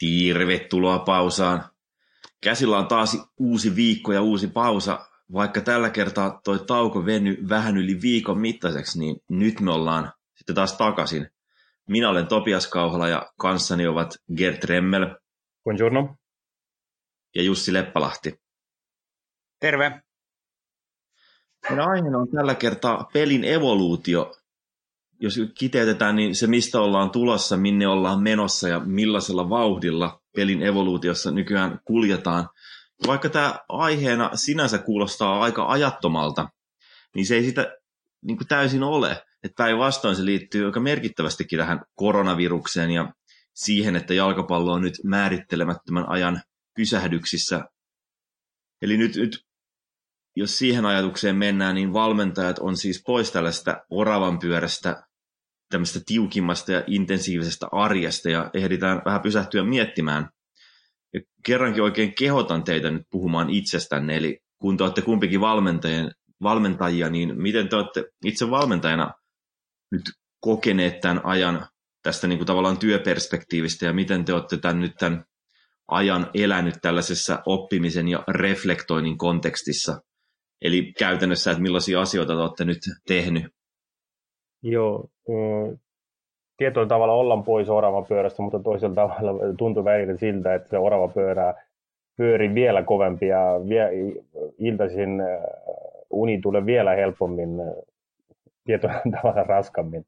Tervetuloa pausaan. Käsillä on taas uusi viikko ja uusi pausa. Vaikka tällä kertaa toi tauko veny vähän yli viikon mittaiseksi, niin nyt me ollaan sitten taas takaisin. Minä olen Topias Kauhala ja kanssani ovat Gert Remmel. Buongiorno. Ja Jussi Leppälahti. Terve. Meidän aiheena on tällä kertaa pelin evoluutio jos kiteytetään, niin se mistä ollaan tulossa, minne ollaan menossa ja millaisella vauhdilla pelin evoluutiossa nykyään kuljetaan. Vaikka tämä aiheena sinänsä kuulostaa aika ajattomalta, niin se ei sitä niin kuin täysin ole. Että päinvastoin se liittyy aika merkittävästikin tähän koronavirukseen ja siihen, että jalkapallo on nyt määrittelemättömän ajan pysähdyksissä. Eli nyt, nyt jos siihen ajatukseen mennään, niin valmentajat on siis pois tällaista oravan pyörästä tämmöistä tiukimmasta ja intensiivisesta arjesta ja ehditään vähän pysähtyä miettimään. Ja kerrankin oikein kehotan teitä nyt puhumaan itsestänne, eli kun te olette kumpikin valmentajia, valmentajia, niin miten te olette itse valmentajana nyt kokeneet tämän ajan tästä niin kuin tavallaan työperspektiivistä ja miten te olette tämän nyt tämän ajan elänyt tällaisessa oppimisen ja reflektoinnin kontekstissa. Eli käytännössä, että millaisia asioita te olette nyt tehnyt Joo, mm, tietyllä tavalla ollaan pois oravan pyörästä, mutta toisella tavalla tuntuu välillä siltä, että se orava pyörää pyörii vielä kovempi ja vie, iltaisin äh, uni tulee vielä helpommin, äh, tietyllä tavalla raskammin.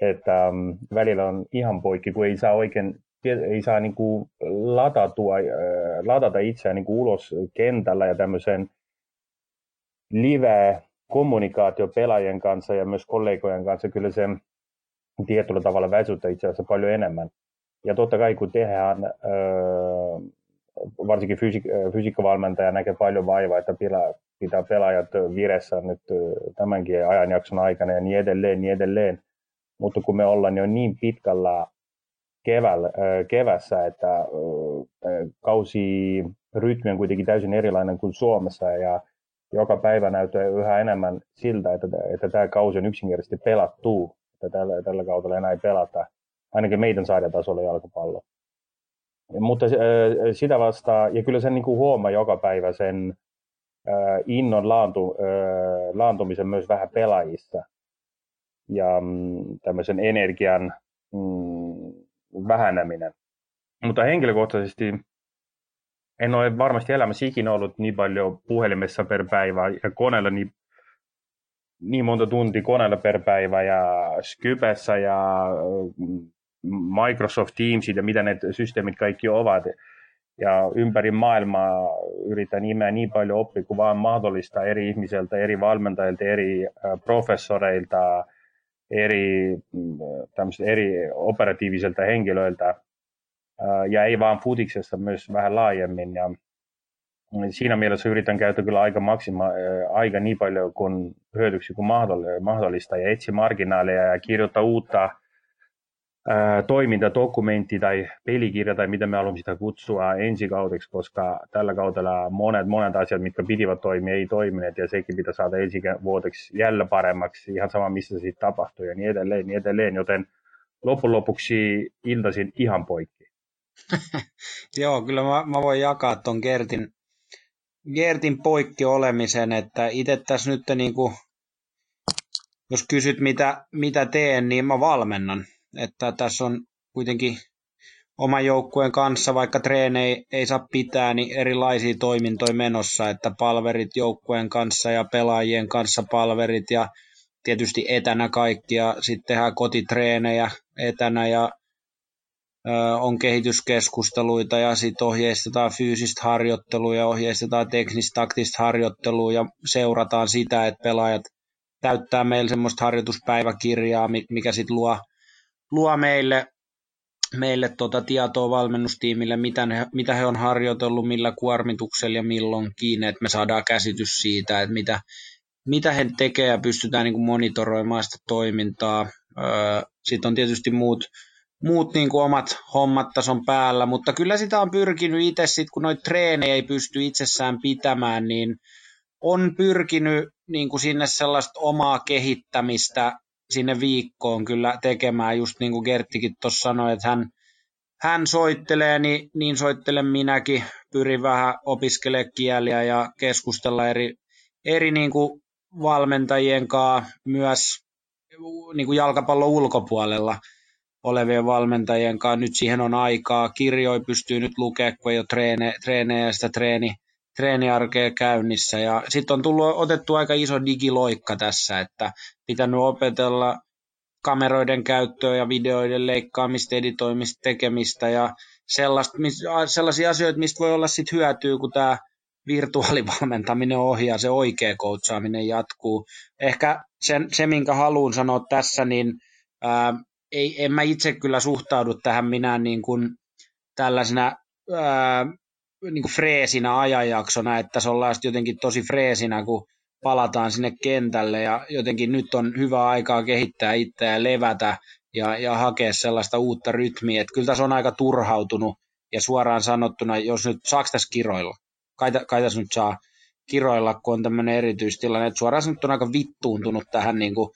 Että um, välillä on ihan poikki, kun ei saa oikein ei saa niin kuin latatua, äh, ladata itseään niin kuin ulos kentällä ja tämmöiseen live kommunikaatio pelaajien kanssa ja myös kollegojen kanssa, kyllä se tietyllä tavalla väsyttää itse asiassa paljon enemmän. Ja totta kai kun tehdään, varsinkin fysiik- fysiikkavalmentaja näkee paljon vaivaa, että pitää pelaajat viressä nyt tämänkin ajanjakson aikana ja niin edelleen, niin edelleen. Mutta kun me ollaan jo niin pitkällä kevällä, kevässä, että kausi rytmi on kuitenkin täysin erilainen kuin Suomessa ja joka päivä näyttää yhä enemmän siltä, että, että tämä kausi on yksinkertaisesti pelattu, että tällä, tällä kaudella enää ei pelata, ainakin meidän sarjatasolla jalkapallo. Mutta sitä vastaan, ja kyllä sen niin kuin huomaa joka päivä sen innon laantu, laantumisen myös vähän pelaajissa ja mm, tämmöisen energian mm. Mutta henkilökohtaisesti en ole varmasti elämässä ikinä ollut niin paljon puhelimessa per päivä ja koneella niin, niin monta tuntia koneella per päivä ja Skypessä ja mm, Microsoft Teamsit ja mitä ne systeemit kaikki ovat. Ja ympäri maailmaa yritän imeä niin paljon oppia kuin vaan mahdollista eri ihmiseltä, eri valmentajilta, eri professoreilta, eri, mm, eri operatiiviselta henkilöiltä ja ei vaan futiksessa, myös vähän laajemmin. Ja siinä mielessä yritän käyttää kyllä aika, maksima, aika niin paljon kuin hyödyksi kuin mahdollista ja etsi marginaaleja ja kirjoittaa uutta toimintadokumentti tai pelikirja tai mitä me haluamme sitä kutsua ensi kaudeksi, koska tällä kaudella monet, monet asiat, mitkä pitivät toimia, ei toimineet ja sekin pitää saada ensi vuodeksi jälleen paremmaksi, ihan sama missä sitten tapahtuu ja niin edelleen, niin edelleen, joten loppujen lopuksi iltaisin ihan poikki. Joo, kyllä mä, mä voin jakaa ton Gertin, Gertin poikki olemisen, että itse tässä nyt kuin, jos kysyt mitä, mitä teen, niin mä valmennan. Että tässä on kuitenkin oman joukkueen kanssa, vaikka treenei ei saa pitää, niin erilaisia toimintoja menossa, että palverit joukkueen kanssa ja pelaajien kanssa palverit ja tietysti etänä kaikki ja sitten tehdään kotitreenejä etänä ja on kehityskeskusteluita ja sitten ohjeistetaan fyysistä harjoittelua ja ohjeistetaan teknistä taktista harjoittelua ja seurataan sitä, että pelaajat täyttää meille semmoista harjoituspäiväkirjaa, mikä sitten luo, luo meille, meille tota tietoa valmennustiimille, mitä, ne, mitä he on harjoitellut, millä kuormituksella ja milloinkin, että me saadaan käsitys siitä, että mitä, mitä he tekee ja pystytään niin monitoroimaan sitä toimintaa. Sitten on tietysti muut, muut niin kuin omat hommat tason päällä, mutta kyllä sitä on pyrkinyt itse sit, kun noita treenejä ei pysty itsessään pitämään, niin on pyrkinyt niin kuin sinne sellaista omaa kehittämistä sinne viikkoon kyllä tekemään, just niin kuin Gerttikin tuossa sanoi, että hän, hän soittelee, niin, niin soittelen minäkin. Pyrin vähän opiskelemaan kieliä ja keskustella eri, eri niin kuin valmentajien kanssa myös niin kuin jalkapallon ulkopuolella olevien valmentajien kanssa. Nyt siihen on aikaa. Kirjoja pystyy nyt lukemaan, kun ei ole treene, treenejä sitä treeni, treeniarkea käynnissä. Ja sitten on tullut otettu aika iso digiloikka tässä, että pitänyt opetella kameroiden käyttöä ja videoiden leikkaamista, editoimista, tekemistä ja sellaista, sellaisia asioita, mistä voi olla sit hyötyä, kun tämä virtuaalivalmentaminen ohjaa, se oikea coachaaminen jatkuu. Ehkä sen, se, minkä haluan sanoa tässä, niin ää, ei, en mä itse kyllä suhtaudu tähän minä niin kuin tällaisena ää, niin kuin freesinä ajanjaksona, että se ollaan jotenkin tosi freesinä, kun palataan sinne kentälle ja jotenkin nyt on hyvä aikaa kehittää itseä ja levätä ja, ja hakea sellaista uutta rytmiä. Että kyllä tässä on aika turhautunut ja suoraan sanottuna, jos nyt saako tässä kiroilla? Kai, kai tässä nyt saa kiroilla, kun on tämmöinen erityistilanne. Että suoraan sanottuna aika vittuuntunut tähän niin kuin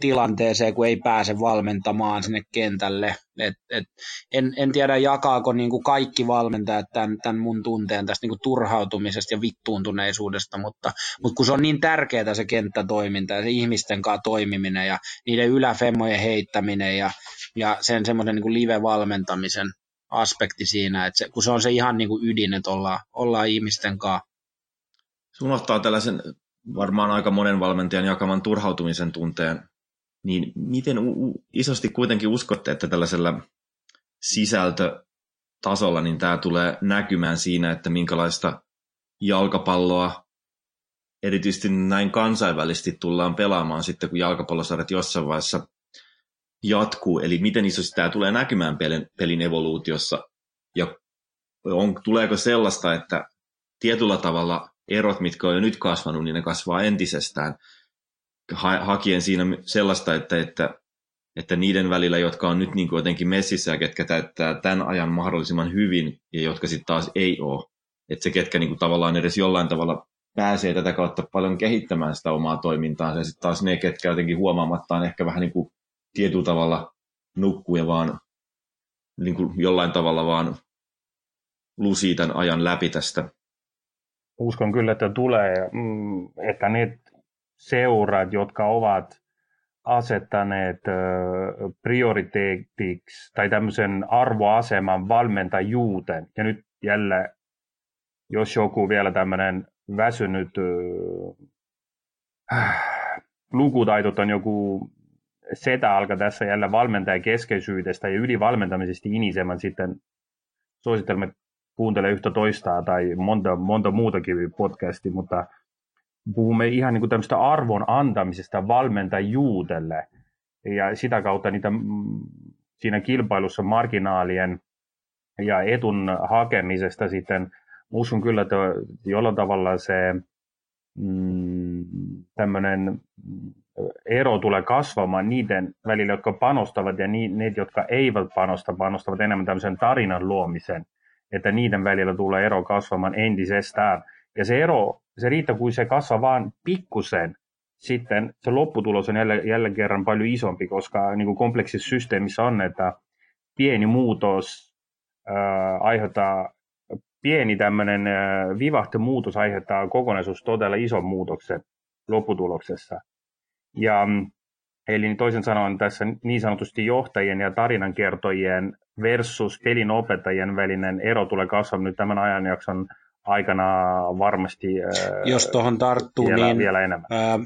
tilanteeseen, kun ei pääse valmentamaan sinne kentälle. Et, et, en, en tiedä, jakaako niin kuin kaikki valmentajat tämän, tämän mun tunteen tästä niin kuin turhautumisesta ja vittuuntuneisuudesta, mutta, mutta kun se on niin tärkeää se kenttätoiminta ja se ihmisten kanssa toimiminen ja niiden yläfemmojen heittäminen ja, ja sen semmoisen niin live-valmentamisen aspekti siinä, että se, kun se on se ihan niin kuin ydin, että ollaan, ollaan ihmisten kanssa. Se unohtaa tällaisen varmaan aika monen valmentajan jakaman turhautumisen tunteen niin miten isosti kuitenkin uskotte, että tällaisella sisältötasolla niin tämä tulee näkymään siinä, että minkälaista jalkapalloa erityisesti näin kansainvälisesti tullaan pelaamaan sitten, kun jalkapallosarjat jossain vaiheessa jatkuu. Eli miten isosti tämä tulee näkymään pelin, pelin evoluutiossa ja on, tuleeko sellaista, että tietyllä tavalla erot, mitkä on jo nyt kasvanut, niin ne kasvaa entisestään – ha- hakien siinä sellaista, että, että, että niiden välillä, jotka on nyt niin kuin jotenkin messissä ja ketkä täyttää tämän ajan mahdollisimman hyvin ja jotka sitten taas ei ole, että se ketkä niin kuin tavallaan edes jollain tavalla pääsee tätä kautta paljon kehittämään sitä omaa toimintaa ja sitten taas ne, ketkä jotenkin huomaamattaan ehkä vähän niin kuin tietyllä tavalla nukkuu ja vaan niin kuin jollain tavalla vaan lusii tämän ajan läpi tästä. Uskon kyllä, että tulee, mm, että ne seurat, jotka ovat asettaneet prioriteetiksi tai tämmöisen arvoaseman valmentajuuteen. Ja nyt jälleen, jos joku vielä tämmöinen väsynyt äh, lukutaitoton joku setä alkaa tässä jälleen valmentajakeskeisyydestä ja ylivalmentamisesta inisemän sitten suosittelemme kuuntele yhtä toistaa tai monta, monta muutakin podcastia, mutta – puhumme ihan niin kuin tämmöistä arvon antamisesta valmentajuudelle ja sitä kautta niitä mm, siinä kilpailussa marginaalien ja etun hakemisesta sitten uskon kyllä, että jollain tavalla se mm, tämmöinen ero tulee kasvamaan niiden välillä, jotka panostavat ja ne, jotka eivät panosta, panostavat enemmän tämmöisen tarinan luomisen, että niiden välillä tulee ero kasvamaan entisestään. Ja se ero se riittää, kun se kasvaa vaan pikkusen, sitten se lopputulos on jälleen, jälleen kerran paljon isompi, koska niin kuin kompleksissa systeemissä on, että pieni muutos äh, aiheuttaa, pieni tämmöinen vivahtomuutos aiheuttaa kokonaisuus todella ison muutoksen lopputuloksessa. Ja Eli toisin sanoen tässä niin sanotusti johtajien ja tarinankertojien versus pelin opettajien välinen ero tulee kasvamaan nyt tämän ajanjakson aikana varmasti Jos tuohon tarttuu, vielä, niin vielä enemmän. Ää,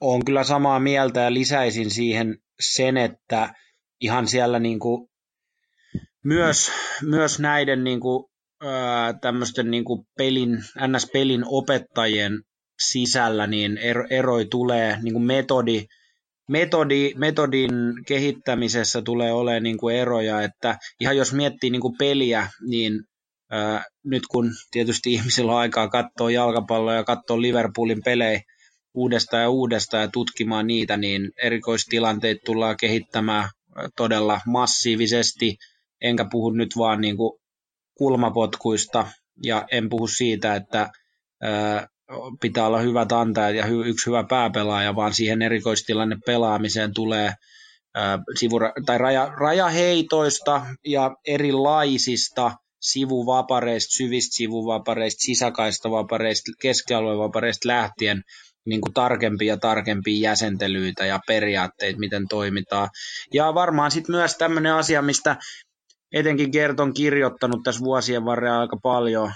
on kyllä samaa mieltä ja lisäisin siihen sen, että ihan siellä niin kuin myös, myös näiden niin kuin, ää, tämmöisten niin kuin pelin, NS-pelin opettajien sisällä niin ero, eroi tulee niin kuin metodi, metodi, metodin kehittämisessä tulee olemaan niin kuin eroja, että ihan jos miettii niin kuin peliä, niin nyt kun tietysti ihmisillä on aikaa katsoa jalkapalloa ja katsoa Liverpoolin pelejä uudestaan ja uudestaan ja tutkimaan niitä, niin erikoistilanteet tullaan kehittämään todella massiivisesti, enkä puhu nyt vaan niin kuin kulmapotkuista ja en puhu siitä, että pitää olla hyvät antajat ja yksi hyvä pääpelaaja, vaan siihen erikoistilanne pelaamiseen tulee sivura, tai raja, rajaheitoista ja erilaisista sivuvapareista, syvistä sivuvapareista, sisäkaistavapareista, keskialuevapareista lähtien niin kuin tarkempia ja tarkempia jäsentelyitä ja periaatteita, miten toimitaan. Ja varmaan sitten myös tämmöinen asia, mistä etenkin Gert on kirjoittanut tässä vuosien varrella aika paljon,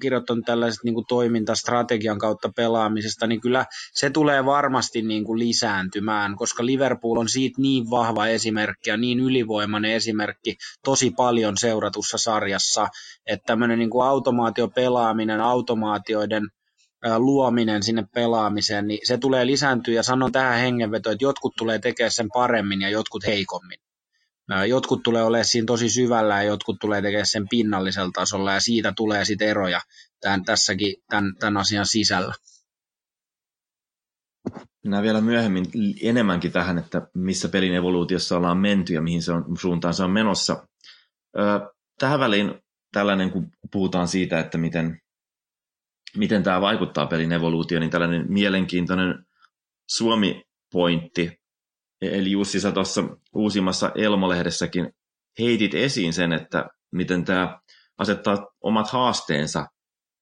kirjoittanut tällaiset niin kuin toimintastrategian kautta pelaamisesta, niin kyllä se tulee varmasti niin kuin lisääntymään, koska Liverpool on siitä niin vahva esimerkki ja niin ylivoimainen esimerkki tosi paljon seuratussa sarjassa, että tämmöinen niin kuin automaatiopelaaminen, automaatioiden luominen sinne pelaamiseen, niin se tulee lisääntyä ja sanon tähän hengenvetoon, että jotkut tulee tekemään sen paremmin ja jotkut heikommin. Jotkut tulee olemaan siinä tosi syvällä ja jotkut tulee tekemään sen pinnallisella tasolla ja siitä tulee sitten eroja tämän, tässäkin tämän, tämän asian sisällä. Mennään vielä myöhemmin enemmänkin tähän, että missä pelin evoluutiossa ollaan menty ja mihin se on, suuntaan se on menossa. Tähän väliin tällainen, kun puhutaan siitä, että miten, miten tämä vaikuttaa pelin evoluutioon, niin tällainen mielenkiintoinen Suomi-pointti Eli Jussi, sä tuossa uusimmassa Elmo-lehdessäkin heitit esiin sen, että miten tämä asettaa omat haasteensa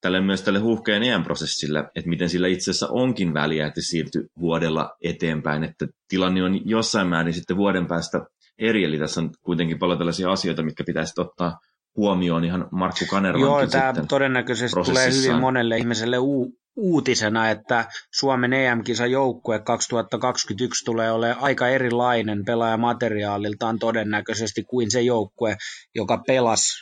tälle myös tälle huuhkeen EM-prosessille, että miten sillä itse asiassa onkin väliä, että siirtyy vuodella eteenpäin, että tilanne on jossain määrin sitten vuoden päästä eri, eli tässä on kuitenkin paljon tällaisia asioita, mitkä pitäisi ottaa huomioon ihan Markku Kanervankin Joo, tämä todennäköisesti tulee hyvin monelle ihmiselle u- uutisena, että Suomen EM-kisajoukkue 2021 tulee olemaan aika erilainen pelaajamateriaaliltaan todennäköisesti kuin se joukkue, joka pelasi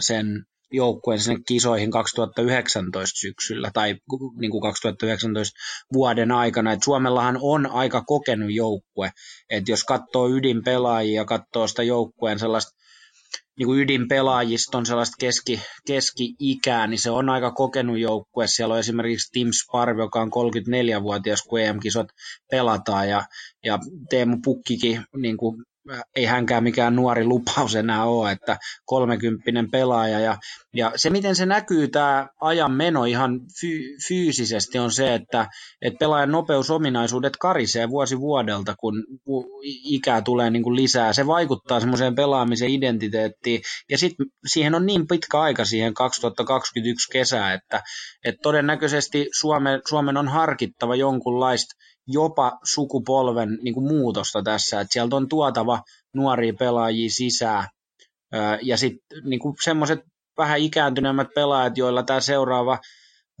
sen joukkueen sinne kisoihin 2019 syksyllä tai niin kuin 2019 vuoden aikana. Et Suomellahan on aika kokenut joukkue, että jos katsoo ydinpelaajia ja katsoo sitä joukkueen sellaista niin kuin ydinpelaajiston sellaista keski, keski-ikää, niin se on aika kokenut joukkue. Siellä on esimerkiksi Tim Sparv, joka on 34-vuotias, kun EM-kisot pelataan, ja, ja Teemu Pukkikin niin kuin ei hänkään mikään nuori lupaus enää ole, että kolmekymppinen pelaaja. Ja, ja se, miten se näkyy tämä ajan meno ihan fy, fyysisesti on se, että, että pelaajan nopeusominaisuudet karisee vuosi vuodelta, kun ikää tulee niin kuin lisää. Se vaikuttaa semmoiseen pelaamisen identiteettiin. Ja sitten siihen on niin pitkä aika siihen 2021 kesää, että, että todennäköisesti Suomen, Suomen on harkittava jonkunlaista jopa sukupolven niin kuin muutosta tässä, että sieltä on tuotava nuoria pelaajia sisään ja sitten niin semmoiset vähän ikääntyneemmät pelaajat, joilla tämä seuraava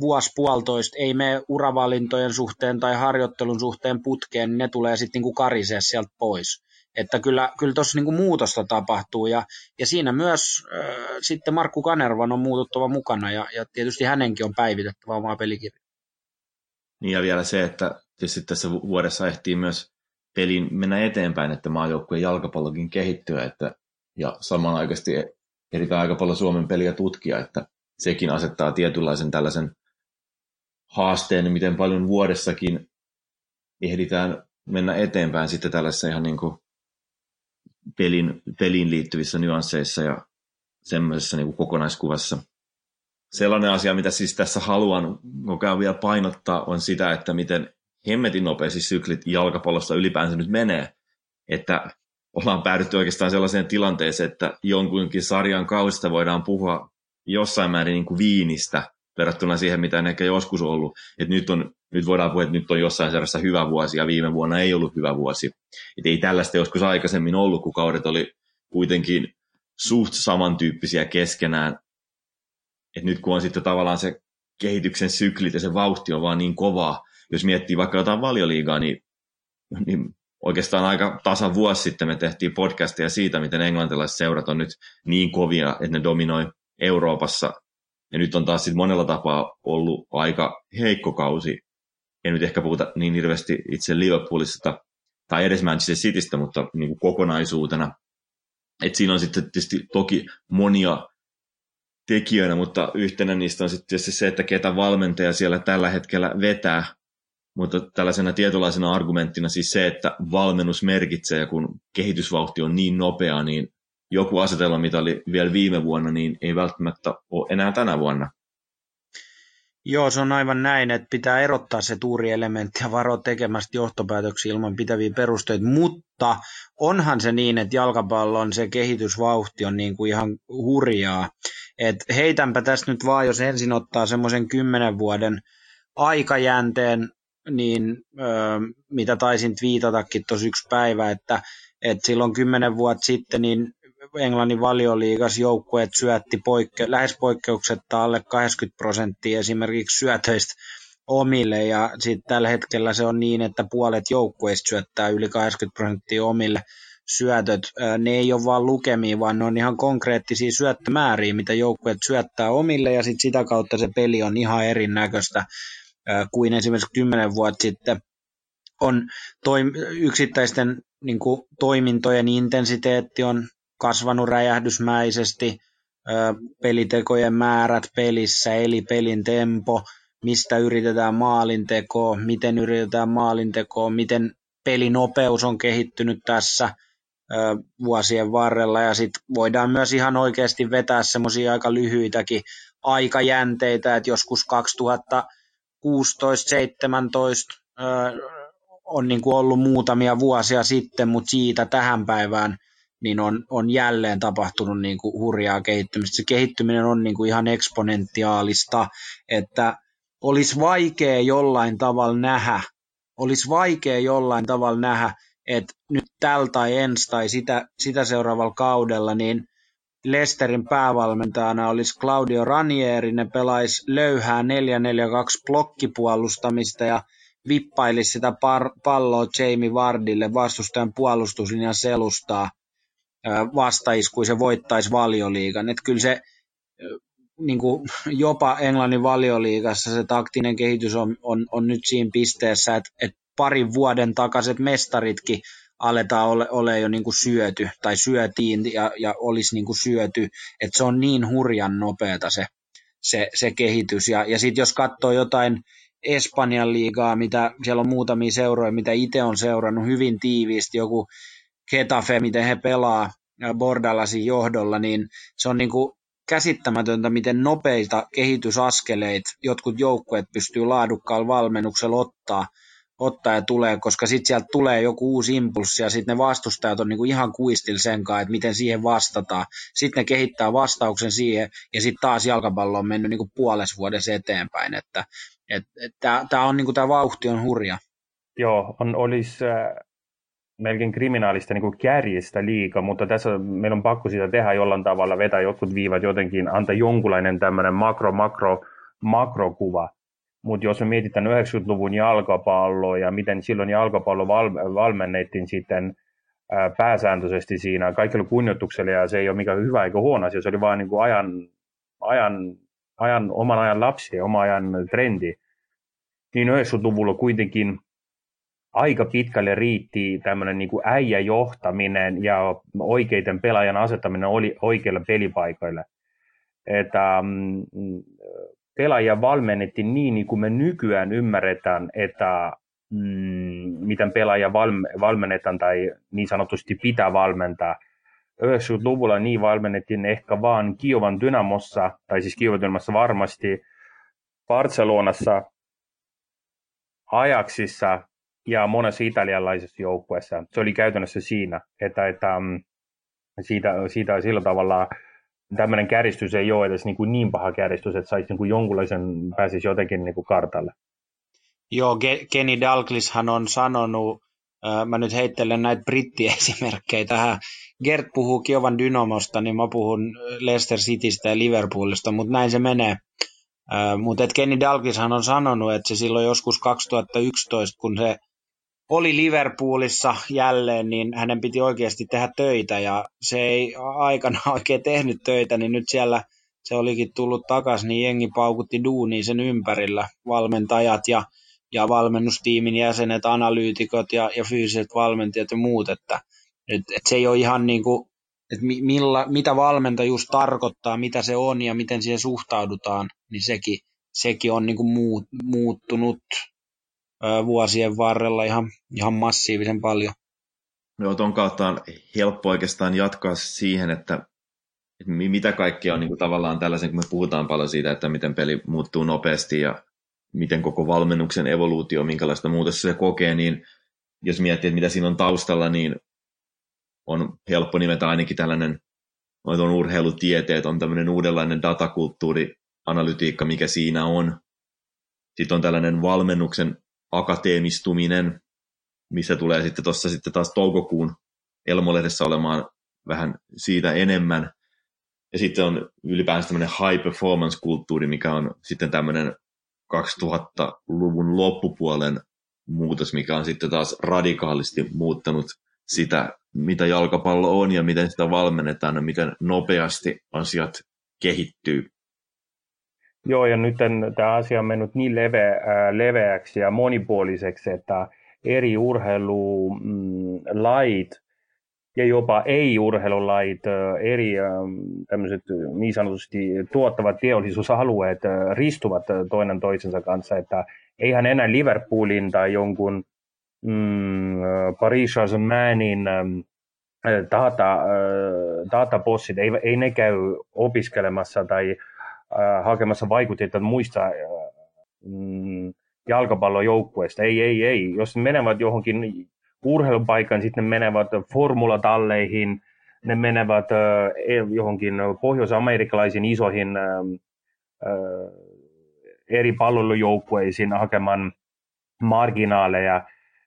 vuosi puolitoista ei mene uravalintojen suhteen tai harjoittelun suhteen putkeen, niin ne tulee sitten niin karisee sieltä pois. Että kyllä, kyllä tuossa niin muutosta tapahtuu ja, ja siinä myös äh, sitten Markku Kanervan on muututtava mukana ja, ja tietysti hänenkin on päivitettävä omaa pelikirjaa. Niin ja vielä se, että tietysti tässä vuodessa ehtii myös pelin mennä eteenpäin, että maajoukkueen jalkapallokin kehittyä, että, ja samanaikaisesti ehditään aika paljon Suomen peliä tutkia, että sekin asettaa tietynlaisen tällaisen haasteen, miten paljon vuodessakin ehditään mennä eteenpäin sitten tällaisessa ihan niin kuin pelin, peliin liittyvissä nyansseissa ja semmoisessa niin kuin kokonaiskuvassa. Sellainen asia, mitä siis tässä haluan koko vielä painottaa, on sitä, että miten hemmetin nopeasti syklit jalkapallossa ylipäänsä nyt menee, että ollaan päädytty oikeastaan sellaiseen tilanteeseen, että jonkunkin sarjan kausista voidaan puhua jossain määrin niin kuin viinistä verrattuna siihen, mitä on ehkä joskus ollut. Että nyt, on, nyt voidaan puhua, että nyt on jossain sarjassa hyvä vuosi ja viime vuonna ei ollut hyvä vuosi. Että ei tällaista joskus aikaisemmin ollut, kun kaudet oli kuitenkin suht samantyyppisiä keskenään et nyt kun on sitten tavallaan se kehityksen syklit ja se vauhti on vaan niin kovaa, jos miettii vaikka jotain valioliigaa, niin, niin oikeastaan aika tasan vuosi sitten me tehtiin podcastia siitä, miten englantilaiset seurat on nyt niin kovia, että ne dominoi Euroopassa. Ja nyt on taas sitten monella tapaa ollut aika heikko kausi. En nyt ehkä puhuta niin hirveästi itse Liverpoolista tai edes Manchester Citystä, mutta niin kuin kokonaisuutena. Et siinä on sitten tietysti toki monia tekijöinä, mutta yhtenä niistä on sitten se, että ketä valmentaja siellä tällä hetkellä vetää. Mutta tällaisena tietynlaisena argumenttina siis se, että valmennus merkitsee, ja kun kehitysvauhti on niin nopea, niin joku asetelma, mitä oli vielä viime vuonna, niin ei välttämättä ole enää tänä vuonna. Joo, se on aivan näin, että pitää erottaa se tuurielementti ja varoa tekemästä johtopäätöksiä ilman pitäviä perusteita, mutta onhan se niin, että jalkapallon se kehitysvauhti on niin kuin ihan hurjaa. Et heitänpä tästä nyt vaan, jos ensin ottaa semmoisen kymmenen vuoden aikajänteen, niin öö, mitä taisin twiitatakin tuossa yksi päivä, että, että silloin kymmenen vuotta sitten niin Englannin valioliigas joukkueet syötti poikke- lähes poikkeuksetta alle 80 prosenttia esimerkiksi syötöistä omille. Ja sitten tällä hetkellä se on niin, että puolet joukkueista syöttää yli 80 prosenttia omille syötöt. Ne ei ole vaan lukemia, vaan ne on ihan konkreettisia syöttömääriä, mitä joukkueet syöttää omille. Ja sitten sitä kautta se peli on ihan erinäköistä kuin esimerkiksi 10 vuotta sitten on toim- yksittäisten niin kuin, toimintojen intensiteetti on kasvanut räjähdysmäisesti, pelitekojen määrät pelissä, eli pelin tempo, mistä yritetään maalintekoa, miten yritetään maalintekoa, miten pelinopeus on kehittynyt tässä vuosien varrella. Ja sitten voidaan myös ihan oikeasti vetää semmoisia aika lyhyitäkin aikajänteitä, että joskus 2016-17 on niin kuin ollut muutamia vuosia sitten, mutta siitä tähän päivään niin on, on jälleen tapahtunut niin kuin hurjaa kehittymistä. Se kehittyminen on niin kuin ihan eksponentiaalista, että olisi vaikea jollain tavalla nähdä, olisi vaikea jollain tavalla nähdä, että nyt tällä tai ensi tai sitä, sitä seuraavalla kaudella, niin Lesterin päävalmentajana olisi Claudio Ranieri, ne pelaisi löyhää 4-4-2 blokkipuolustamista ja vippailisi sitä par- palloa Jamie Wardille vastustajan puolustuslinjan selustaa vastaiskuin se voittaisi valioliigan. Että kyllä se niin kuin jopa Englannin valioliigassa se taktinen kehitys on, on, on nyt siinä pisteessä, että, että parin vuoden takaiset mestaritkin aletaan ole, ole jo niin kuin syöty tai syötiin ja, ja olisi niin kuin syöty, että se on niin hurjan nopeata se, se, se kehitys. Ja, ja sitten jos katsoo jotain Espanjan liigaa, mitä siellä on muutamia seuroja, mitä itse on seurannut hyvin tiiviisti, joku Getafe, miten he pelaa Bordalasin johdolla, niin se on niin kuin käsittämätöntä, miten nopeita kehitysaskeleita jotkut joukkueet pystyy laadukkaalla valmennuksella ottaa, ottaa ja tulee, koska sitten sieltä tulee joku uusi impulssi ja sitten ne vastustajat on niinku ihan kuistil sen kanssa, että miten siihen vastataan. Sitten ne kehittää vastauksen siihen ja sitten taas jalkapallo on mennyt niinku puolessa vuodessa eteenpäin, että et, et, tämä on niinku, tämä vauhti on hurja. Joo, on, olisi melkein kriminaalista niin kuin kärjistä liikaa, mutta tässä meillä on pakko sitä tehdä jollain tavalla, vetää jotkut viivat jotenkin, antaa jonkunlainen tämmöinen makro, makro, makrokuva. Mutta jos me mietitään 90-luvun jalkapalloa ja miten silloin jalkapallo val- valmennettiin sitten ää, pääsääntöisesti siinä kaikilla kunnioituksella ja se ei ole mikään hyvä eikä huono asia, se oli vain niin kuin ajan, ajan, ajan, oman ajan lapsi ja oma ajan trendi. Niin 90-luvulla kuitenkin aika pitkälle riitti tämmöinen niin äijäjohtaminen ja oikeiden pelaajan asettaminen oli oikeille pelipaikoille. Että mm, pelaajia valmennettiin niin, niin kuin me nykyään ymmärretään, että mm, miten pelaaja valme, valmennetaan tai niin sanotusti pitää valmentaa. 90-luvulla niin valmennettiin ehkä vaan Kiovan Dynamossa, tai siis Kiovan Dynamossa varmasti, Barcelonassa, Ajaxissa ja monessa italialaisessa joukkueessa. Se oli käytännössä siinä, että, että mm, siitä, siitä sillä tavalla tämmöinen käristys ei ole edes niin, kuin niin paha käristys, että saisi niin kuin jonkunlaisen, pääsisi jotenkin niin kuin kartalle. Joo, Kenny Dalglishan on sanonut, mä nyt heittelen näitä brittiesimerkkejä tähän. Gert puhuu Kiovan Dynamosta, niin mä puhun Leicester Citystä ja Liverpoolista, mutta näin se menee. mutta Kenny Dalglishan on sanonut, että se silloin joskus 2011, kun se oli Liverpoolissa jälleen, niin hänen piti oikeasti tehdä töitä ja se ei aikana oikein tehnyt töitä, niin nyt siellä se olikin tullut takaisin, niin jengi paukutti duuniin sen ympärillä, valmentajat ja, ja valmennustiimin jäsenet, analyytikot ja, ja fyysiset valmentajat ja muut, että et, et se ei ole ihan niin kuin, että milla, mitä valmentajuus tarkoittaa, mitä se on ja miten siihen suhtaudutaan, niin sekin, sekin on niin kuin muut, muuttunut vuosien varrella ihan, ihan massiivisen paljon. Joo, ton kautta on helppo oikeastaan jatkaa siihen, että että mitä kaikkea on niin kuin tavallaan tällaisen, kun me puhutaan paljon siitä, että miten peli muuttuu nopeasti ja miten koko valmennuksen evoluutio, minkälaista muutosta se kokee, niin jos miettii, että mitä siinä on taustalla, niin on helppo nimetä ainakin tällainen on urheilutieteet, on tämmöinen uudenlainen datakulttuuri, analytiikka, mikä siinä on. Sitten on tällainen valmennuksen akateemistuminen, missä tulee sitten tuossa sitten taas toukokuun Elmolehdessä olemaan vähän siitä enemmän. Ja sitten on ylipäänsä tämmöinen high performance kulttuuri, mikä on sitten tämmöinen 2000-luvun loppupuolen muutos, mikä on sitten taas radikaalisti muuttanut sitä, mitä jalkapallo on ja miten sitä valmennetaan ja miten nopeasti asiat kehittyy. Joo, ja nyt tämä asia on mennyt niin leveä, äh, leveäksi ja monipuoliseksi, että eri urheilulait ja jopa ei-urheilulait, eri tämmöiset niin sanotusti tuottavat teollisuusalueet ristuvat toinen toisensa kanssa, että eihän enää Liverpoolin tai jonkun mm, Paris Saint-Germainin data, databossit, ei, ei ne käy opiskelemassa tai äh, hakemassa vaikutteita muista äh, mm, jalkapallojoukkueista. Ei, ei, ei. Jos ne menevät johonkin urheilupaikan, sitten ne menevät formulatalleihin, ne menevät äh, johonkin pohjois-amerikkalaisiin isoihin äh, äh, eri palvelujoukkueisiin hakemaan marginaaleja.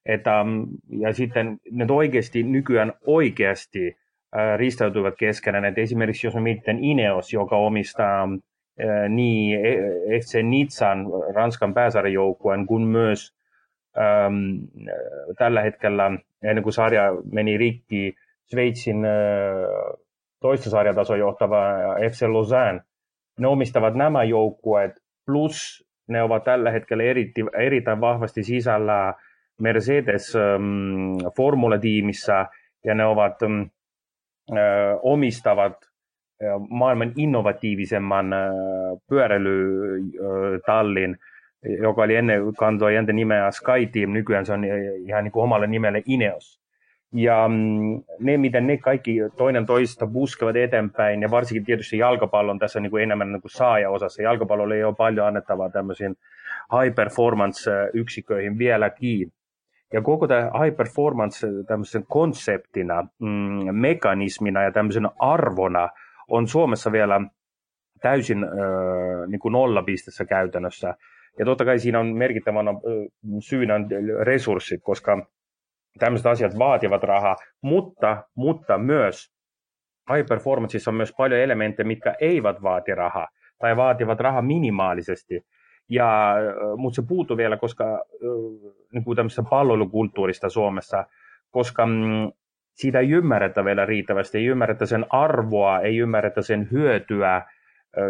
Että, ja sitten ne oikeasti nykyään oikeasti äh, ristautuvat keskenään. Esimerkiksi jos me mietitään Ineos, joka omistaa niin FC Nitsan Ranskan pääsarjajoukkueen kuin myös äm, tällä hetkellä, ennen kuin sarja meni rikki, Sveitsin äh, toista sarjatason johtava FC Lausanne, ne omistavat nämä joukkueet, plus ne ovat tällä hetkellä eritti, erittäin vahvasti sisällä Mercedes ähm, formula-tiimissä, ja ne ovat, ähm, äh, omistavat maailman innovatiivisemman pyöräilytallin, joka oli ennen, kantoi ennen nimeä SkyTeam, nykyään se on ihan niin kuin omalle nimelle Ineos. Ja mm, ne, miten ne kaikki toinen toisesta puskevat eteenpäin, ja varsinkin tietysti jalkapallo on tässä niin kuin enemmän niin kuin saaja-osassa. Jalkapallolla ei ole paljon annettavaa tämmöisiin high performance-yksiköihin vieläkin. Ja koko tämä high performance tämmöisen konseptina, mm, mekanismina ja tämmöisen arvona – on Suomessa vielä täysin niin kuin nollapistessä käytännössä. Ja totta kai siinä on merkittävänä syynä resurssit, koska tämmöiset asiat vaativat rahaa, mutta, mutta myös high performanceissa on myös paljon elementtejä, mitkä eivät vaati rahaa tai vaativat rahaa minimaalisesti. Ja, mutta se puuttuu vielä, koska niin kuin tämmöisestä palvelukulttuurista Suomessa, koska mm, siitä ei ymmärretä vielä riittävästi, ei ymmärretä sen arvoa, ei ymmärretä sen hyötyä,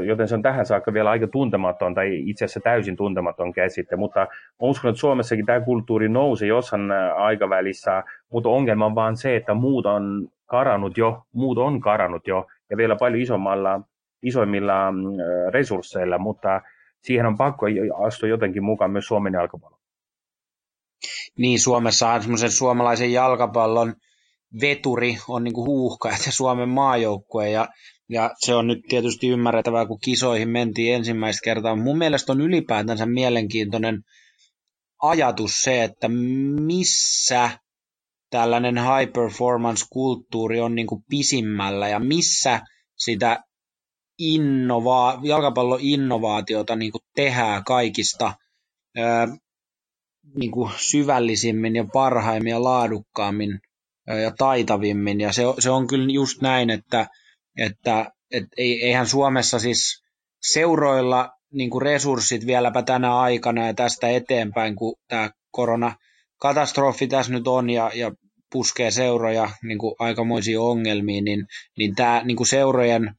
joten se on tähän saakka vielä aika tuntematon tai itse asiassa täysin tuntematon käsite, mutta uskon, että Suomessakin tämä kulttuuri nousi jossain aikavälissä, mutta ongelma on vaan se, että muut on karannut jo, muut on karannut jo ja vielä paljon isommalla, isoimmilla resursseilla, mutta siihen on pakko astua jotenkin mukaan myös Suomen jalkapallo. Niin, Suomessa on semmoisen suomalaisen jalkapallon veturi on niin huuhka, että Suomen maajoukkue, ja, ja se on nyt tietysti ymmärrettävää, kun kisoihin mentiin ensimmäistä kertaa. Mun mielestä on ylipäätänsä mielenkiintoinen ajatus se, että missä tällainen high performance-kulttuuri on niin kuin pisimmällä ja missä sitä innova- jalkapalloinnovaatiota niin kuin tehdään kaikista ää, niin kuin syvällisimmin ja parhaimmin ja laadukkaammin ja taitavimmin. Ja se, se on kyllä just näin, että, että et eihän Suomessa siis seuroilla niin kuin resurssit vieläpä tänä aikana ja tästä eteenpäin, kun tämä koronakatastrofi tässä nyt on ja, ja puskee seuroja niin kuin aikamoisiin ongelmiin, niin, niin tämä niin kuin seurojen,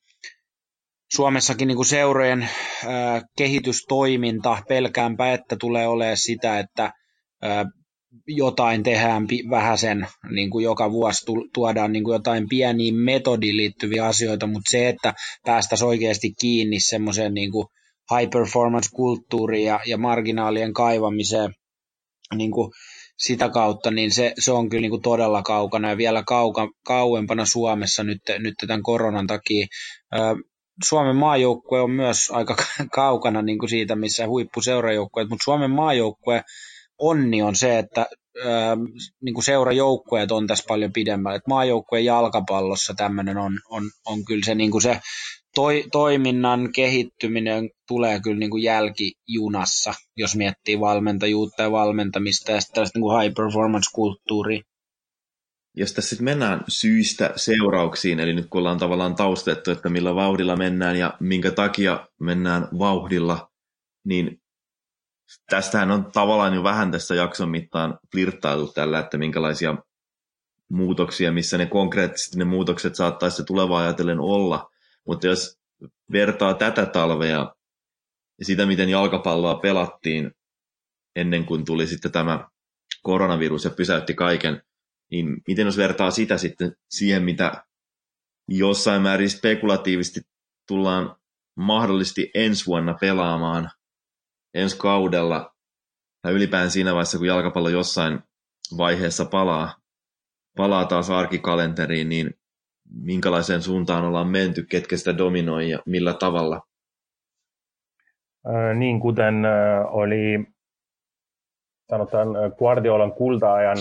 Suomessakin niin kuin seurojen ää, kehitystoiminta pelkäänpä, että tulee olemaan sitä, että ää, jotain tehdään vähän sen, niin kuin joka vuosi tuodaan niin kuin jotain pieniä metodiin liittyviä asioita, mutta se, että päästäisiin oikeasti kiinni semmoiseen niin kuin high performance kulttuuriin ja, ja marginaalien kaivamiseen, niin kuin sitä kautta, niin se, se on kyllä niin kuin todella kaukana ja vielä kauka, kauempana Suomessa nyt, nyt tämän koronan takia. Suomen maajoukkue on myös aika kaukana niin kuin siitä, missä huippuseurajoukkueet, mutta Suomen maajoukkue onni on se, että ää, niin kuin seurajoukkueet on tässä paljon pidemmällä. Et maajoukkueen jalkapallossa tämmöinen on, on, on kyllä se, niin kuin se toi, toiminnan kehittyminen tulee kyllä niin kuin jälkijunassa, jos miettii valmentajuutta ja valmentamista ja sitten niin high performance-kulttuuria. Jos tässä sitten mennään syistä seurauksiin, eli nyt kun ollaan tavallaan taustettu, että millä vauhdilla mennään ja minkä takia mennään vauhdilla, niin tästähän on tavallaan jo vähän tässä jakson mittaan flirttailu tällä, että minkälaisia muutoksia, missä ne konkreettisesti ne muutokset saattaisi tulevaa ajatellen olla. Mutta jos vertaa tätä talvea ja sitä, miten jalkapalloa pelattiin ennen kuin tuli sitten tämä koronavirus ja pysäytti kaiken, niin miten jos vertaa sitä sitten siihen, mitä jossain määrin spekulatiivisesti tullaan mahdollisesti ensi vuonna pelaamaan ensi kaudella tai ylipäänsä siinä vaiheessa, kun jalkapallo jossain vaiheessa palaa, palaa taas arkikalenteriin, niin minkälaiseen suuntaan ollaan menty, ketkä sitä dominoi ja millä tavalla? Niin kuten oli sanotaan Guardiolan kulta-ajan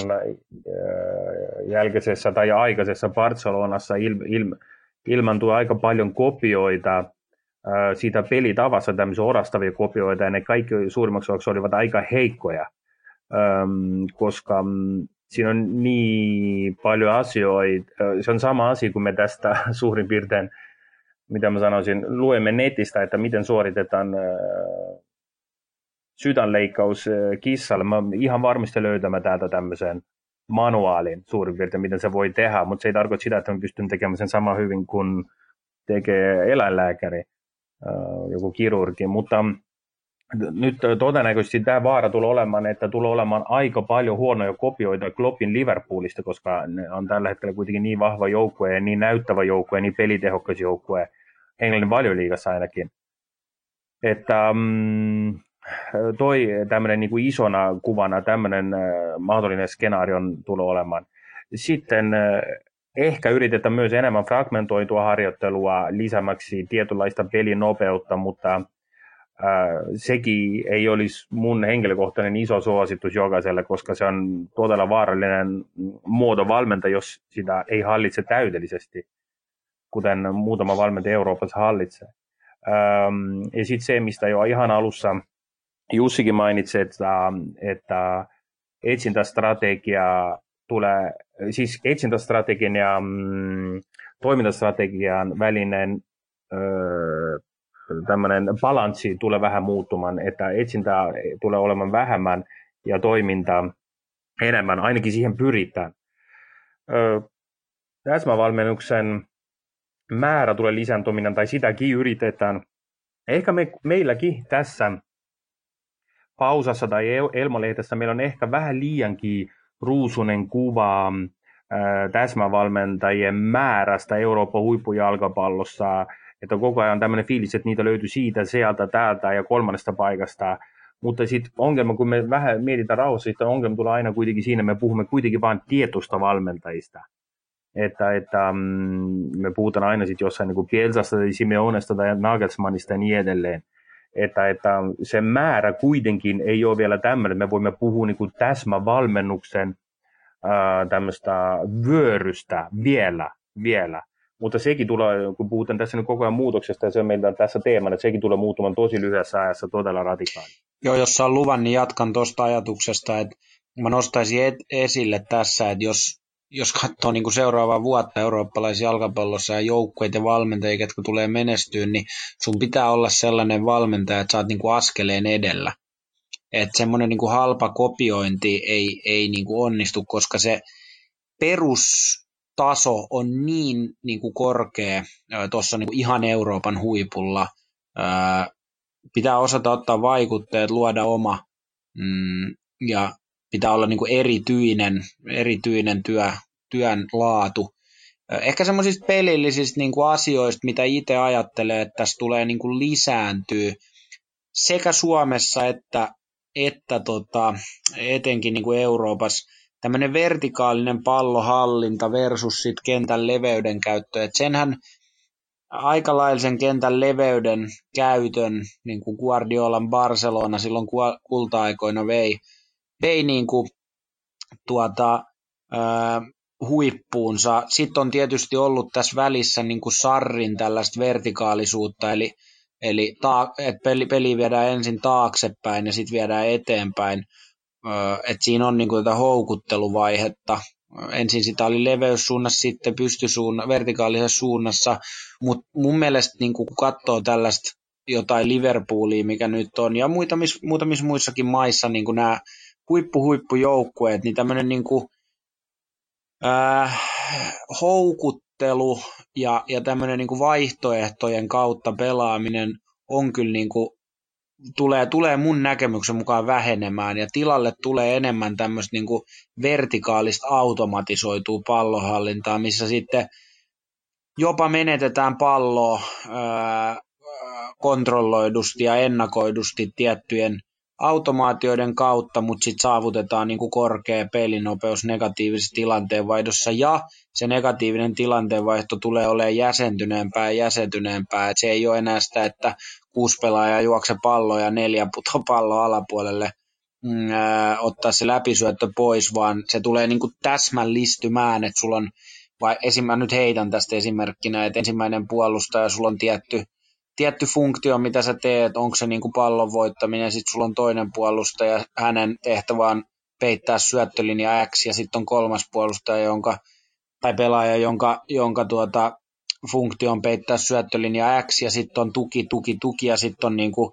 jälkeisessä tai aikaisessa Barcelonassa il, il, ilmantui aika paljon kopioita siitä pelitavassa, tämmöisiä orastavia kopioita, ja ne kaikki suurimmaksi osaksi olivat aika heikkoja, koska mm, siinä on niin paljon asioita. Se on sama asia, kuin me tästä suurin piirtein, mitä mä sanoisin, luemme netistä, että miten suoritetaan sydänleikkaus kissalle. Mä ihan varmasti löytämään täältä tämmöisen manuaalin suurin piirtein, miten se voi tehdä, mutta se ei tarkoita sitä, että mä pystyn tekemään sen sama hyvin kuin tekee eläinlääkäri, joku kirurgi, mutta nyt todennäköisesti tämä vaara tulee olemaan, että tulee olemaan aika paljon huonoja kopioita Kloppin Liverpoolista, koska ne on tällä hetkellä kuitenkin niin vahva joukkue niin näyttävä joukkue niin pelitehokas joukkue, Englannin valioliigassa ainakin. Että mm, toi tämmöinen niin kuin isona kuvana tämmöinen äh, mahdollinen skenaario tulee olemaan. Sitten äh, ehkä yritetään myös enemmän fragmentoitua harjoittelua lisämäksi tietynlaista pelin nopeutta, mutta sekin ei olisi mun henkilökohtainen iso suositus jokaiselle, koska se on todella vaarallinen muoto valmenta, jos sitä ei hallitse täydellisesti, kuten muutama valmentaja Euroopassa hallitsee. Ja sitten se, mistä jo ihan alussa Jussikin mainitsi, että, että etsintästrategia tulee, siis etsintästrategian ja mm, toimintastrategian välinen öö, balanssi tulee vähän muuttumaan, että etsintää tulee olemaan vähemmän ja toiminta enemmän, ainakin siihen pyritään. täsmävalmennuksen määrä tulee lisääntyminen tai sitäkin yritetään. Ehkä me, meilläkin tässä pausassa tai Elmo-lehdessä meillä on ehkä vähän liiankin ruusunen kuva täsmävalmentajien määrästä Euroopan huippujalkapallossa että koko ajan tämmöinen fiilis, että niitä löytyy siitä, sieltä, täältä ja kolmannesta paikasta. Mutta sitten ongelma, kun me vähän mietitään rauhassa, sitten ongelma tulee aina kuitenkin siinä, me puhumme kuitenkin vain tietosta valmentajista. Että, että mm, me puhutaan aina sitten jossain niin Pielsasta tai Simeonesta tai Nagelsmannista ja niin edelleen. Että, että se määrä kuitenkin ei ole vielä tämmöinen, me voimme puhua niin kuin täsmävalmennuksen tämmöistä vyörystä vielä, vielä. Mutta sekin tulee, kun puhutaan tässä nyt koko ajan muutoksesta, ja se on meillä tässä teemana, että sekin tulee muuttumaan tosi lyhyessä ajassa todella radikaali. Joo, jos saa luvan, niin jatkan tuosta ajatuksesta, että mä nostaisin et, esille tässä, että jos, jos katsoo niin kuin seuraavaa vuotta eurooppalaisia jalkapallossa ja joukkueita ja valmentajia, jotka tulee menestyä, niin sun pitää olla sellainen valmentaja, että sä oot niin kuin askeleen edellä. Että semmoinen niin kuin halpa kopiointi ei, ei niin kuin onnistu, koska se perus taso on niin, niin kuin korkea tuossa niin ihan Euroopan huipulla. pitää osata ottaa vaikutteet, luoda oma mm, ja pitää olla niin kuin erityinen, erityinen työ, työn laatu. Ehkä semmoisista pelillisistä niin kuin asioista, mitä itse ajattelee, että tässä tulee niin kuin lisääntyä sekä Suomessa että että tota, etenkin niin kuin Euroopassa tämmöinen vertikaalinen pallohallinta versus sit kentän leveyden käyttö. Et senhän aikalaisen kentän leveyden käytön, niin kuin Guardiolan Barcelona silloin kulta-aikoina vei, vei niin kuin tuota, huippuunsa. Sitten on tietysti ollut tässä välissä niin kuin Sarrin tällaista vertikaalisuutta, eli, eli ta, että peli, peli viedään ensin taaksepäin ja sitten viedään eteenpäin. että siinä on niin kuin tätä houkutteluvaihetta. Ensin sitä oli leveyssuunnassa, sitten pystysuunna, vertikaalisessa suunnassa, mutta mun mielestä niin kun katsoo tällaista jotain Liverpoolia, mikä nyt on, ja muutamissa muissakin maissa niin nämä huippu-huippujoukkueet, niin tämmöinen niin kuin, äh, houkuttelu ja, ja tämmöinen niin kuin vaihtoehtojen kautta pelaaminen on kyllä niin kuin, tulee, tulee mun näkemyksen mukaan vähenemään ja tilalle tulee enemmän tämmöistä niin kuin vertikaalista automatisoitua pallohallintaa, missä sitten jopa menetetään palloa ää, kontrolloidusti ja ennakoidusti tiettyjen automaatioiden kautta, mutta sitten saavutetaan niin kuin korkea pelinopeus negatiivisessa tilanteenvaihdossa ja se negatiivinen tilanteenvaihto tulee olemaan jäsentyneempää ja jäsentyneempää. Et se ei ole enää sitä, että kuusi pelaajaa juokse pallo ja neljä puto pallo alapuolelle mm, ää, ottaa se läpisyöttö pois, vaan se tulee niin kuin täsmällistymään, että sulla on, vai esim, mä nyt heitän tästä esimerkkinä, että ensimmäinen puolustaja, sulla on tietty tietty funktio, mitä sä teet, onko se niin kuin pallon voittaminen, sitten sulla on toinen puolustaja, hänen tehtävä on peittää syöttölinja X, ja sitten on kolmas puolustaja, jonka, tai pelaaja, jonka, jonka tuota, funktio on peittää syöttölinja X, ja sitten on tuki, tuki, tuki, ja sitten on niin kuin,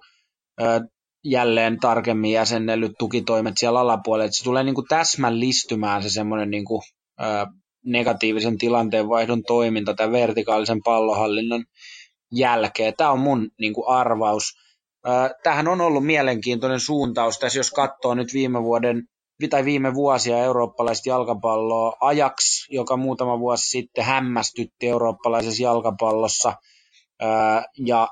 ö, jälleen tarkemmin jäsennellyt tukitoimet siellä alapuolella, se tulee niin kuin täsmällistymään se semmoinen niin kuin, ö, negatiivisen tilanteen vaihdon toiminta tai vertikaalisen pallohallinnon jälkeen. Tämä on mun niin kuin, arvaus. Tähän on ollut mielenkiintoinen suuntaus tässä, jos katsoo nyt viime vuoden tai viime vuosia eurooppalaista jalkapalloa. Ajax, joka muutama vuosi sitten hämmästytti eurooppalaisessa jalkapallossa ja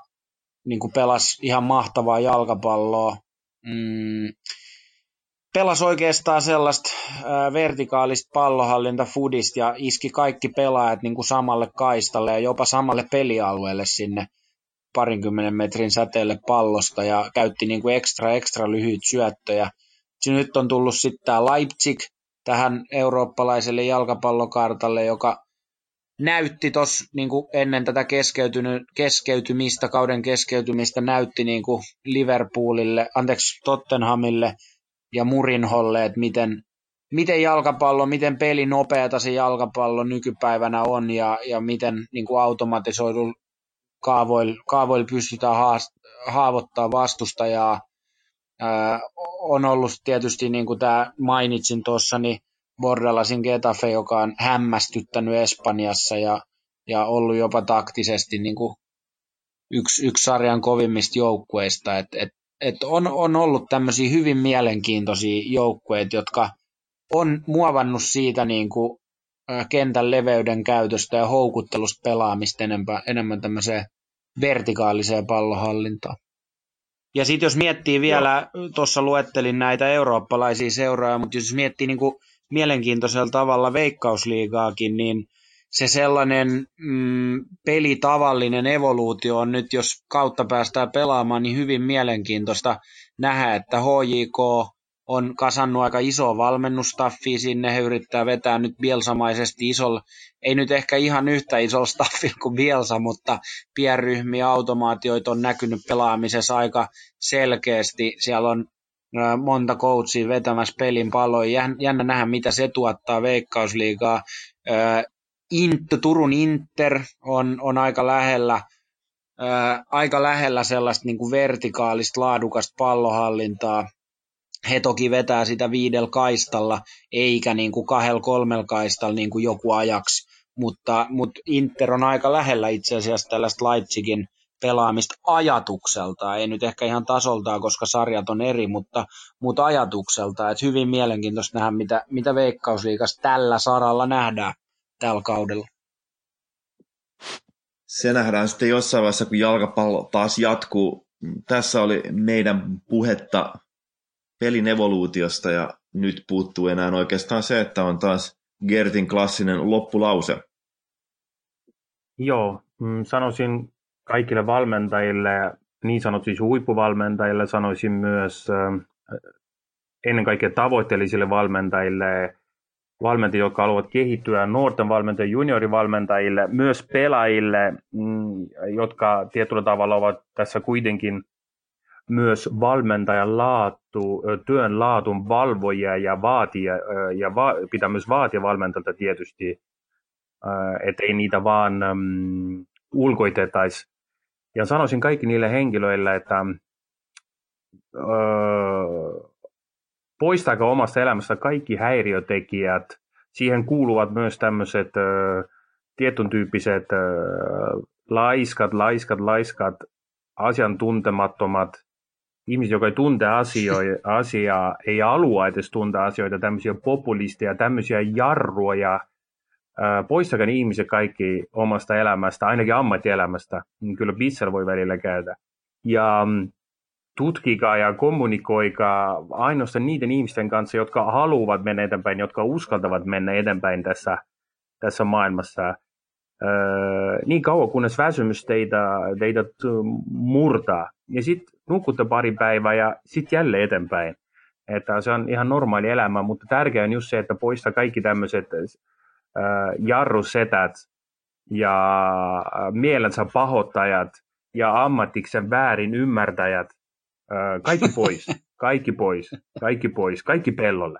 niin kuin pelasi ihan mahtavaa jalkapalloa. Mm, pelasi oikeastaan sellaista vertikaalista pallohallinta fudista ja iski kaikki pelaajat niin kuin samalle kaistalle ja jopa samalle pelialueelle sinne parinkymmenen metrin säteelle pallosta ja käytti niin kuin ekstra ekstra lyhyt syöttöjä. Nyt on tullut sitten tämä Leipzig tähän eurooppalaiselle jalkapallokartalle, joka näytti tuossa niin ennen tätä keskeytymistä, kauden keskeytymistä, näytti niin kuin Liverpoolille, anteeksi Tottenhamille – ja Murinholle, että miten, miten jalkapallo, miten peli nopeata se jalkapallo nykypäivänä on ja, ja miten niin kuin automatisoidulla kaavoilla, kaavoilla pystytään haast, haavoittaa vastustajaa. Ää, on ollut tietysti, niin kuin tämä mainitsin tuossa, niin Bordalasin Getafe, joka on hämmästyttänyt Espanjassa ja, ja ollut jopa taktisesti niin kuin yksi, yksi sarjan kovimmista joukkueista. Et, et et on, on ollut tämmöisiä hyvin mielenkiintoisia joukkueita, jotka on muovannut siitä niin kuin, kentän leveyden käytöstä ja houkuttelusta pelaamista enemmän, enemmän tämmöiseen vertikaaliseen pallohallintaan. Ja sitten jos miettii vielä, tuossa luettelin näitä eurooppalaisia seuroja, mutta jos miettii niin kuin mielenkiintoisella tavalla veikkausliigaakin, niin se sellainen mm, pelitavallinen evoluutio on nyt, jos kautta päästään pelaamaan, niin hyvin mielenkiintoista nähdä, että HJK on kasannut aika iso valmennustaffi sinne, he yrittää vetää nyt bielsamaisesti isolla, ei nyt ehkä ihan yhtä isolla staffilla kuin Bielsa, mutta pienryhmiä automaatioita on näkynyt pelaamisessa aika selkeästi. Siellä on monta coachia vetämässä pelin paloja. Jännä nähdä, mitä se tuottaa Veikkausliigaa. Inter, Turun Inter on, on aika lähellä ää, aika lähellä sellaista niin kuin vertikaalista laadukasta pallohallintaa. He toki vetää sitä viidellä kaistalla, eikä niin kuin kahdella kolmella kaistalla niin kuin joku ajaksi, mutta, mutta Inter on aika lähellä itse asiassa tällaista Leipzigin pelaamista ajatukselta, ei nyt ehkä ihan tasoltaan, koska sarjat on eri, mutta, mutta ajatukselta, että hyvin mielenkiintoista nähdä, mitä, mitä Veikkausliikassa tällä saralla nähdään tällä kaudella. Se nähdään sitten jossain vaiheessa, kun jalkapallo taas jatkuu. Tässä oli meidän puhetta pelin evoluutiosta ja nyt puuttuu enää oikeastaan se, että on taas Gertin klassinen loppulause. Joo, mm, sanoisin kaikille valmentajille, niin sanottu siis huippuvalmentajille, sanoisin myös ennen kaikkea tavoitteellisille valmentajille, valmentajille, jotka haluavat kehittyä, nuorten valmentajille, juniorivalmentajille, myös pelaajille, mm, jotka tietyllä tavalla ovat tässä kuitenkin myös valmentajan laatu, työn laatun valvoja ja vaatia, ja va, pitää myös vaatia valmentajalta tietysti, ettei niitä vaan um, ulkoitetaisi. Ja sanoisin kaikki niille henkilöille, että poistaako omasta elämästä kaikki häiriötekijät. Siihen kuuluvat myös tämmöiset tietyn tyyppiset laiskat, laiskat, laiskat, asiantuntemattomat ihmiset, joka ei tunte asioita, asiaa, ei halua edes tuntea asioita, tämmöisiä populisteja, tämmöisiä jarruja, poistakaa ihmiset kaikki omasta elämästä, ainakin ammattielämästä, niin kyllä bissel voi välillä käydä. Ja mm, tutkikaa ja kommunikoikaa ainoastaan niiden ihmisten kanssa, jotka haluavat mennä eteenpäin, jotka uskaltavat mennä eteenpäin tässä, tässä maailmassa. Öö, niin kauan kunnes väsymys teitä, teitä murtaa. Ja sitten nukutte pari päivää ja sitten jälleen eteenpäin. Että se on ihan normaali elämä, mutta tärkeää on just se, että poista kaikki tämmöiset äh, jarrusetät ja mielensä pahoittajat ja ammattiksen väärin ymmärtäjät. Kaikki pois, kaikki pois, kaikki pois, kaikki pellolle.